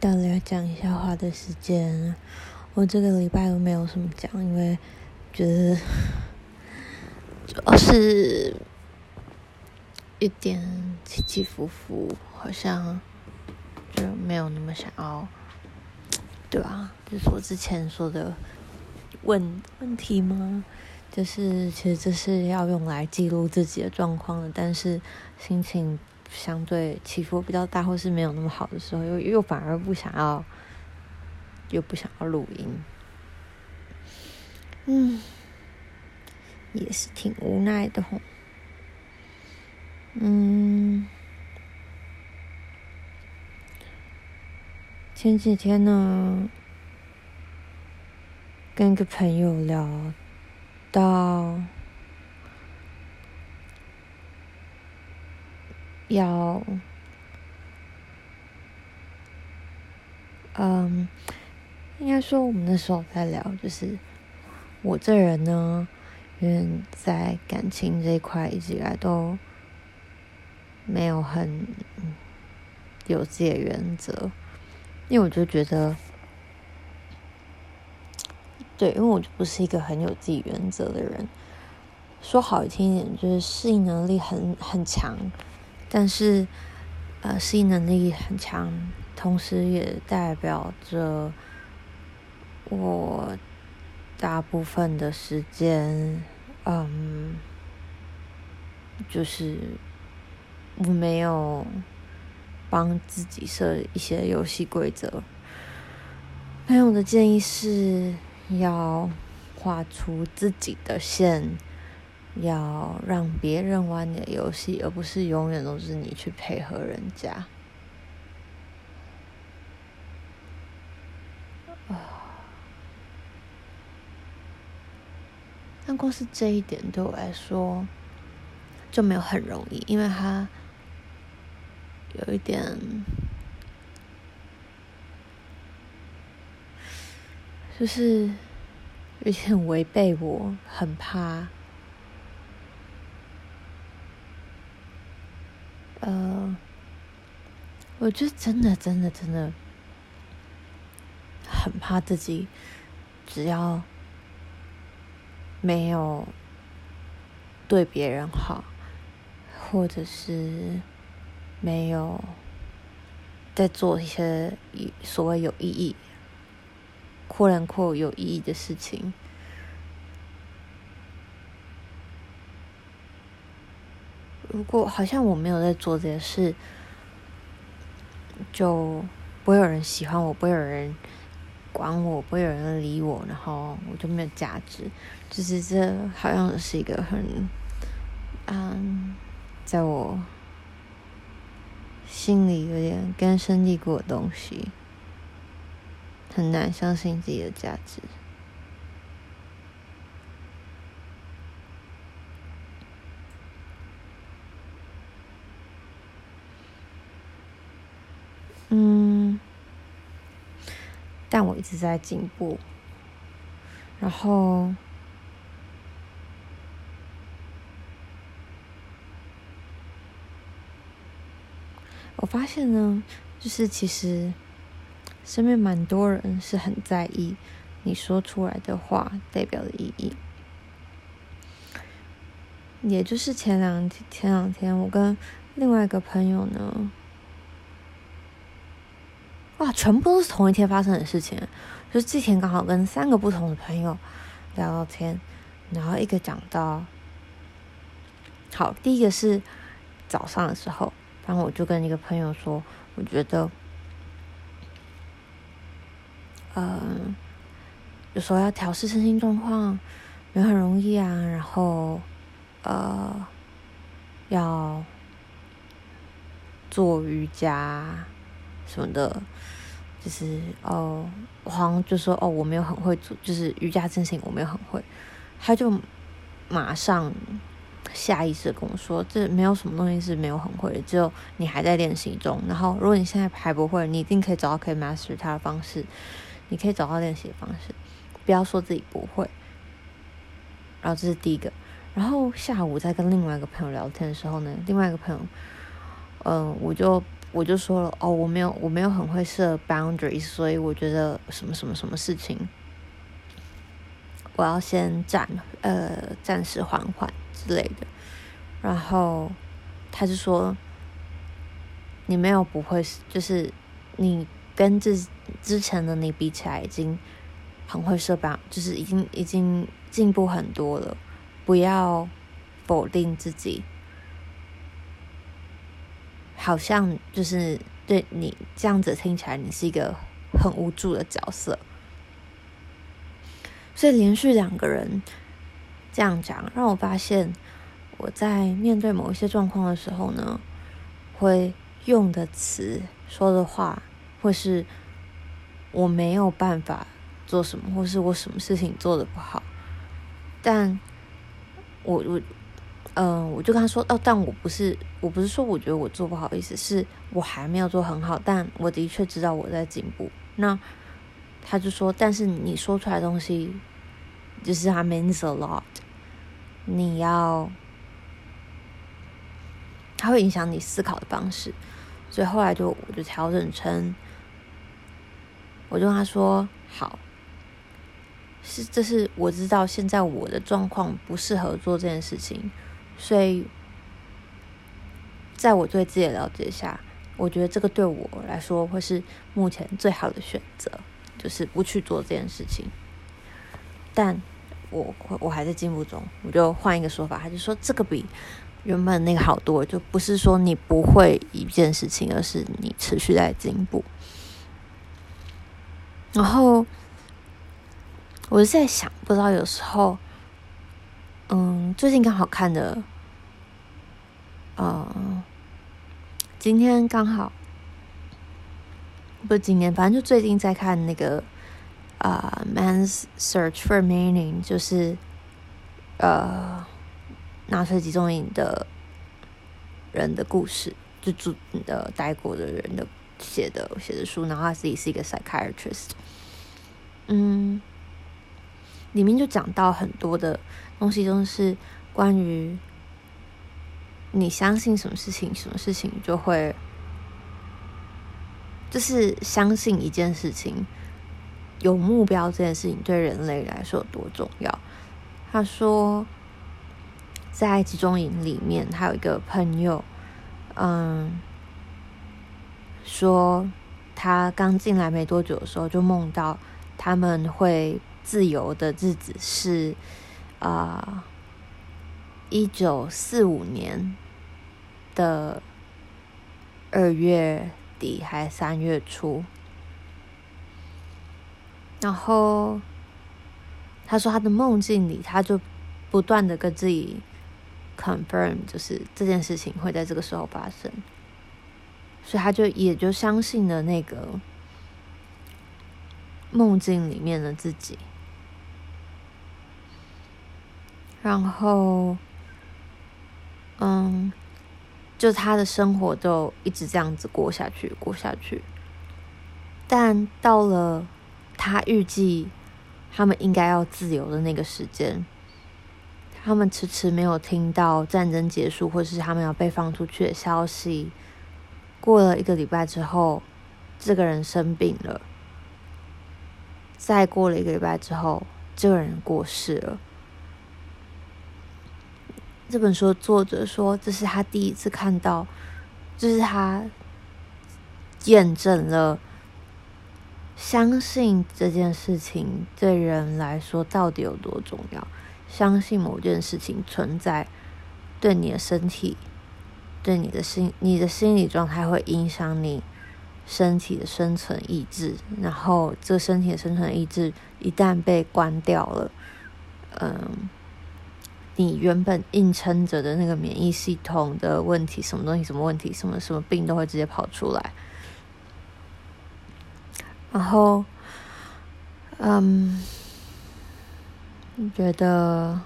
到了要讲一下话的时间，我这个礼拜都没有什么讲，因为觉得主要是一点起起伏伏，好像就没有那么想要，对吧？就是我之前说的问问题吗？就是其实这是要用来记录自己的状况的，但是心情。相对起伏比较大，或是没有那么好的时候，又又反而不想要，又不想要录音，嗯，也是挺无奈的吼，嗯，前几天呢，跟一个朋友聊到。要，嗯，应该说我们那时候在聊，就是我这人呢，因为在感情这一块一直以来都没有很有自己的原则，因为我就觉得，对，因为我就不是一个很有自己原则的人，说好听一点，就是适应能力很很强。但是，呃，适应能力很强，同时也代表着我大部分的时间，嗯，就是我没有帮自己设一些游戏规则。朋友的建议是要画出自己的线。要让别人玩你的游戏，而不是永远都是你去配合人家。但光是这一点对我来说就没有很容易，因为他有一点，就是有点违背我，很怕。呃，我就真的、真的、真的很怕自己，只要没有对别人好，或者是没有在做一些所谓有意义、扩然扩有意义的事情。如果好像我没有在做这些事，就不会有人喜欢我，不会有人管我，不会有人理我，然后我就没有价值。就是这好像是一个很，嗯，在我心里有点根深蒂固的东西，很难相信自己的价值。嗯，但我一一直在进步。然后，我发现呢，就是其实身边蛮多人是很在意你说出来的话代表的意义。也就是前两，前两天我跟另外一个朋友呢。哇，全部都是同一天发生的事情，就之前刚好跟三个不同的朋友聊聊天，然后一个讲到，好，第一个是早上的时候，然后我就跟一个朋友说，我觉得，呃，有时候要调试身心状况，也很容易啊，然后，呃，要做瑜伽。什么的，就是哦，我好像就说哦，我没有很会做，就是瑜伽这些我没有很会。他就马上下意识跟我说，这没有什么东西是没有很会的，只有你还在练习中。然后如果你现在还不会，你一定可以找到可以 master 它的方式，你可以找到练习的方式，不要说自己不会。然后这是第一个。然后下午在跟另外一个朋友聊天的时候呢，另外一个朋友，嗯、我就。我就说了，哦，我没有，我没有很会设 boundaries，所以我觉得什么什么什么事情，我要先暂呃暂时缓缓之类的。然后他就说，你没有不会，就是你跟之之前的你比起来，已经很会设 bound，就是已经已经进步很多了，不要否定自己。好像就是对你这样子听起来，你是一个很无助的角色。所以连续两个人这样讲，让我发现我在面对某一些状况的时候呢，会用的词、说的话，或是我没有办法做什么，或是我什么事情做得不好，但我我。嗯、呃，我就跟他说哦，但我不是，我不是说我觉得我做不好意思，是我还没有做很好，但我的确知道我在进步。那他就说，但是你说出来的东西就是它 means a lot，你要，它会影响你思考的方式，所以后来就我就调整成，我就跟他说好，是这是我知道现在我的状况不适合做这件事情。所以，在我对自己的了解下，我觉得这个对我来说会是目前最好的选择，就是不去做这件事情。但我我还在进步中，我就换一个说法，他就说这个比原本那个好多，就不是说你不会一件事情，而是你持续在进步。然后，我就在想，不知道有时候。嗯，最近刚好看的，呃，今天刚好不是今年，反正就最近在看那个啊，《Man's Search for Meaning》，就是呃，纳粹集中营的人的故事，就住的待过的人的写的写的书，然后他自己是一个 psychiatrist，嗯。里面就讲到很多的东西，都是关于你相信什么事情，什么事情就会，就是相信一件事情，有目标这件事情对人类来说有多重要。他说，在集中营里面，他有一个朋友，嗯，说他刚进来没多久的时候，就梦到他们会。自由的日子是啊，一九四五年的二月底还是三月初，然后他说他的梦境里，他就不断的跟自己 confirm，就是这件事情会在这个时候发生，所以他就也就相信了那个梦境里面的自己。然后，嗯，就他的生活就一直这样子过下去，过下去。但到了他预计他们应该要自由的那个时间，他们迟迟没有听到战争结束或是他们要被放出去的消息。过了一个礼拜之后，这个人生病了。再过了一个礼拜之后，这个人过世了。这本书的作者说，这是他第一次看到，就是他验证了相信这件事情对人来说到底有多重要。相信某件事情存在，对你的身体、对你的心、你的心理状态会影响你身体的生存意志。然后，这身体的生存意志一旦被关掉了，嗯。你原本硬撑着的那个免疫系统的问题，什么东西、什么问题、什么什么病都会直接跑出来。然后，嗯，觉得，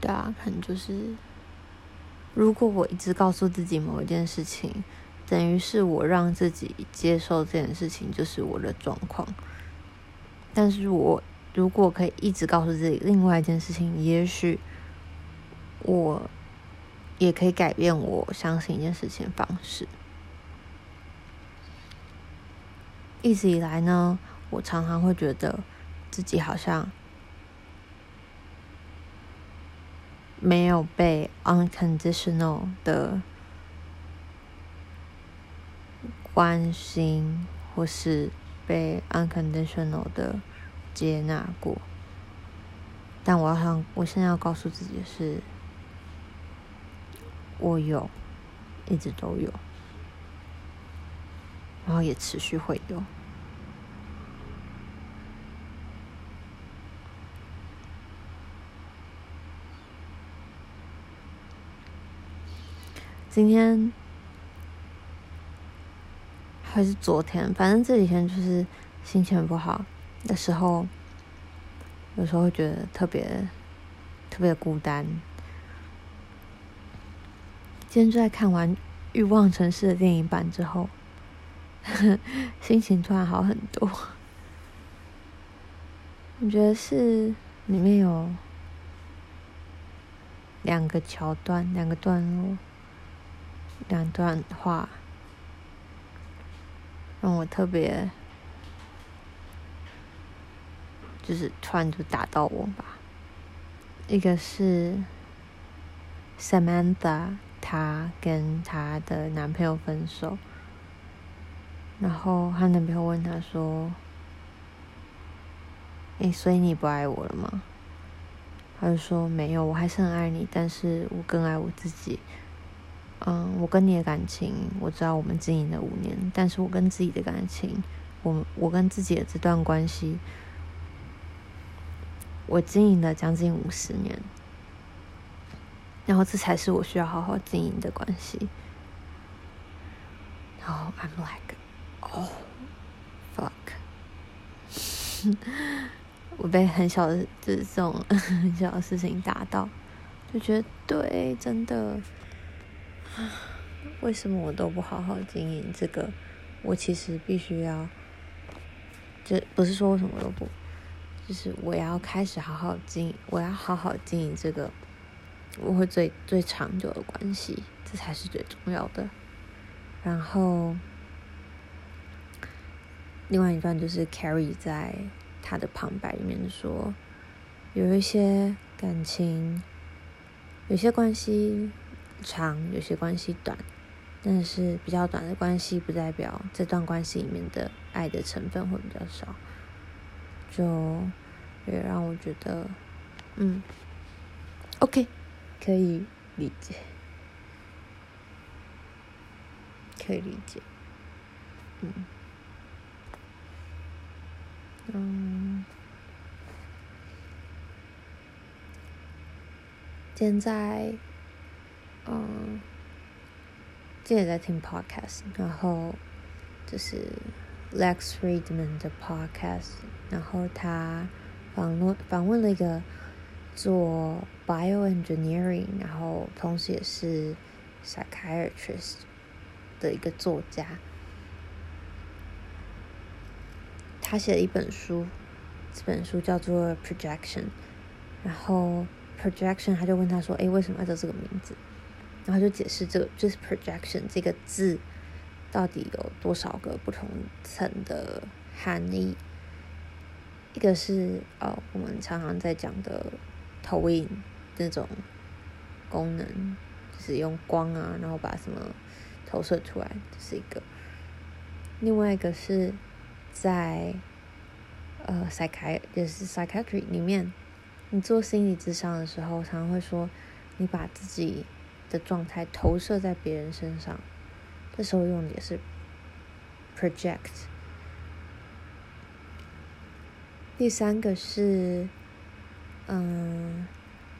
对啊，可能就是。如果我一直告诉自己某一件事情，等于是我让自己接受这件事情就是我的状况。但是我如果可以一直告诉自己另外一件事情，也许我也可以改变我相信一件事情方式。一直以来呢，我常常会觉得自己好像没有被 unconditional 的关心，或是。被 unconditional 的接纳过，但我要想，我现在要告诉自己是，我有，一直都有，然后也持续会有。今天。还是昨天，反正这几天就是心情不好的时候，有时候会觉得特别特别孤单。今天就在看完《欲望城市》的电影版之后，心情突然好很多。我觉得是里面有两个桥段，两个段落，两段话。让我特别，就是突然就打到我吧。一个是 Samantha，她跟她的男朋友分手，然后她男朋友问她说：“诶，所以你不爱我了吗？”她就说：“没有，我还是很爱你，但是我更爱我自己。”嗯，我跟你的感情，我知道我们经营了五年，但是我跟自己的感情，我我跟自己的这段关系，我经营了将近五十年，然后这才是我需要好好经营的关系。然后 I'm like, oh, fuck，我被很小的这种 很小的事情打到，就觉得对，真的。啊为什么我都不好好经营这个？我其实必须要，就不是说为什么都不，就是我要开始好好经营，我要好好经营这个，我会最最长久的关系，这才是最重要的。然后，另外一段就是 Carrie 在他的旁白里面说，有一些感情，有些关系。长，有些关系短，但是比较短的关系不代表这段关系里面的爱的成分会比较少，就也让我觉得，嗯，OK，可以理解，可以理解，嗯，嗯，现在。嗯，今天也在听 podcast，然后就是 Lex Friedman 的 podcast，然后他访问访问了一个做 bioengineering，然后同时也是 psychiatrist 的一个作家，他写了一本书，这本书叫做 Projection，然后 Projection 他就问他说：“诶，为什么要叫这个名字？”然后就解释这个就是 projection 这个字到底有多少个不同层的含义。一个是呃，我们常常在讲的投影这种功能，就是用光啊，然后把什么投射出来，这是一个。另外一个是在呃 psychiatry 也是 psychiatry 里面，你做心理咨商的时候，常常会说你把自己。的状态投射在别人身上，这时候用的也是 project。第三个是，嗯，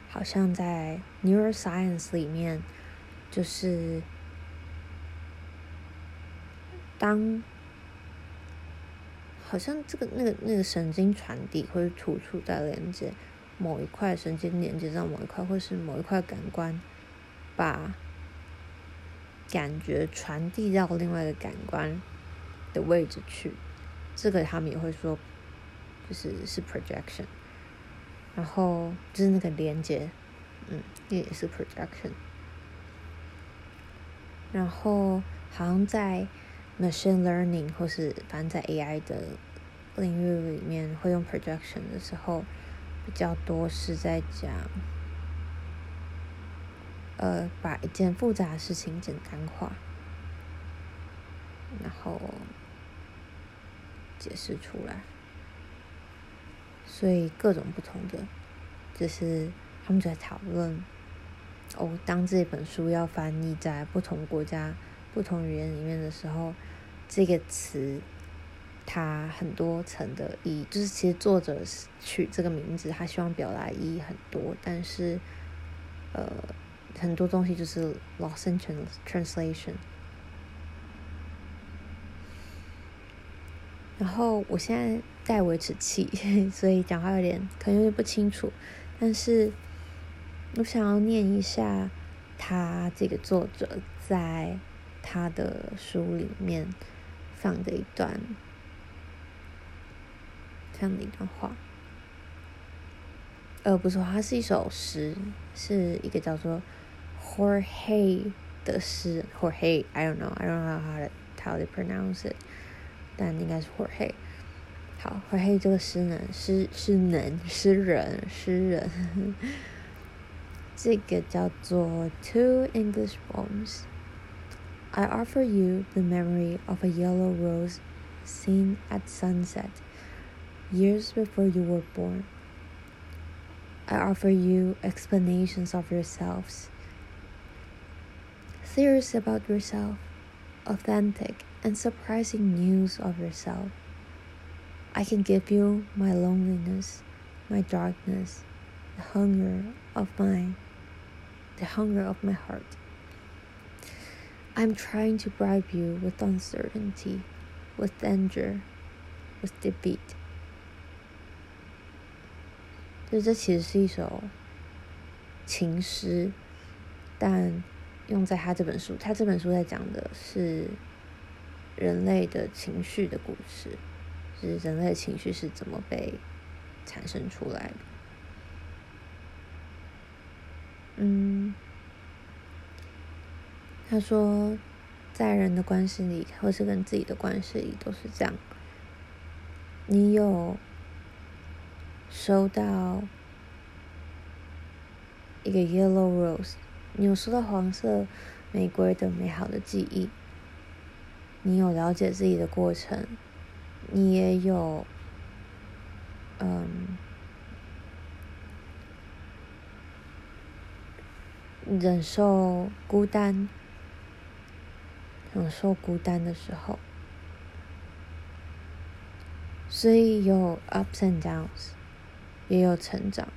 好像在 neuroscience 里面，就是当好像这个那个那个神经传递或者突触在连接某一块神经连接到某一块，或是某一块感官。把感觉传递到另外一个感官的位置去，这个他们也会说就是是 projection，然后就是那个连接，嗯，那也是 projection。然后好像在 machine learning 或是反正在 AI 的领域里面，会用 projection 的时候，比较多是在讲，呃，把一件复杂的事情简单化，然后解释出来。所以各种不同的，就是他们在讨论。哦，当这本书要翻译在不同国家、不同语言里面的时候，这个词它很多层的意义，就是其实作者取这个名字，他希望表达意义很多，但是呃，很多东西就是 lost in translation。然后我现在戴维持器，所以讲话有点可能有点不清楚，但是。我想要念一下他这个作者在他的书里面放的一段这样的一段话，呃，不是话，它是一首诗，是一个叫做 Jorge 的诗，Jorge I don't know I don't know how to how to pronounce it，但应该是 Jorge。好，Jorge 这个诗呢，诗诗能诗人诗人，这个叫做 Two English Poems。I offer you the memory of a yellow rose seen at sunset years before you were born. I offer you explanations of yourselves theories about yourself, authentic and surprising news of yourself. I can give you my loneliness, my darkness, the hunger of mine the hunger of my heart. I'm trying to bribe you with uncertainty, with danger, with defeat. 就这其实是一首情诗，但 用在他这本书，他这本书在讲的是人类的情绪的故事，就是人类的情绪是怎么被产生出来的。嗯，他说，在人的关系里，或是跟自己的关系里，都是这样。你有收到一个 yellow rose，你有收到黄色玫瑰的美好的记忆，你有了解自己的过程，你也有，嗯。忍受孤单，忍受孤单的时候，所以有 ups and downs，也有成长。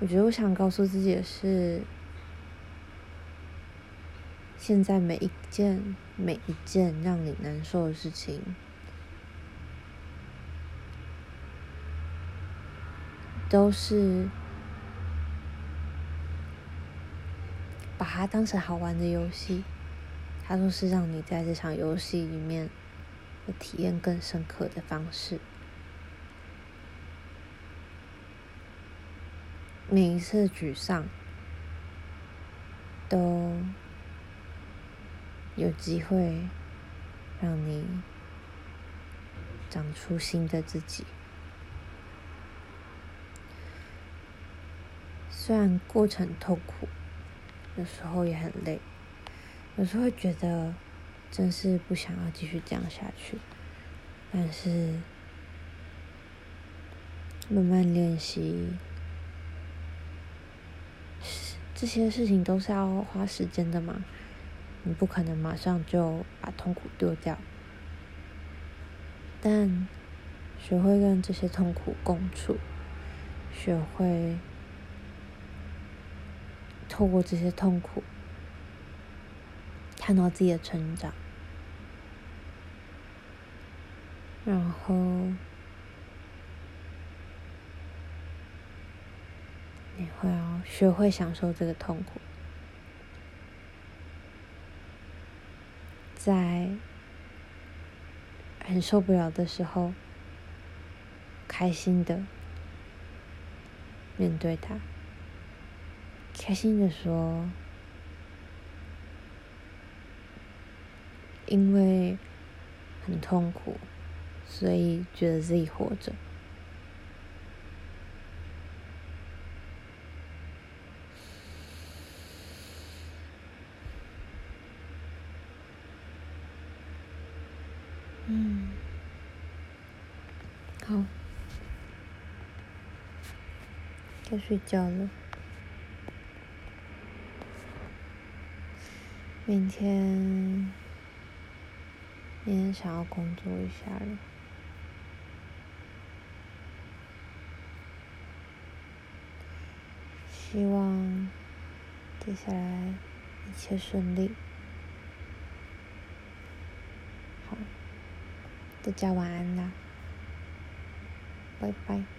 我觉得我想告诉自己的是，现在每一件每一件让你难受的事情。都是把它当成好玩的游戏，它都是让你在这场游戏里面的体验更深刻的方式。每一次沮丧，都有机会让你长出新的自己。虽然过程痛苦，有时候也很累，有时候会觉得真是不想要继续这样下去，但是慢慢练习，这些事情都是要花时间的嘛，你不可能马上就把痛苦丢掉，但学会跟这些痛苦共处，学会。透过这些痛苦，看到自己的成长，然后你会要学会享受这个痛苦，在很受不了的时候，开心的面对它，开心的说，因为很痛苦，所以觉得自己活着。好，该睡觉了。明天，明天想要工作一下了。希望接下来一切顺利。好。大家晚安啦，拜拜。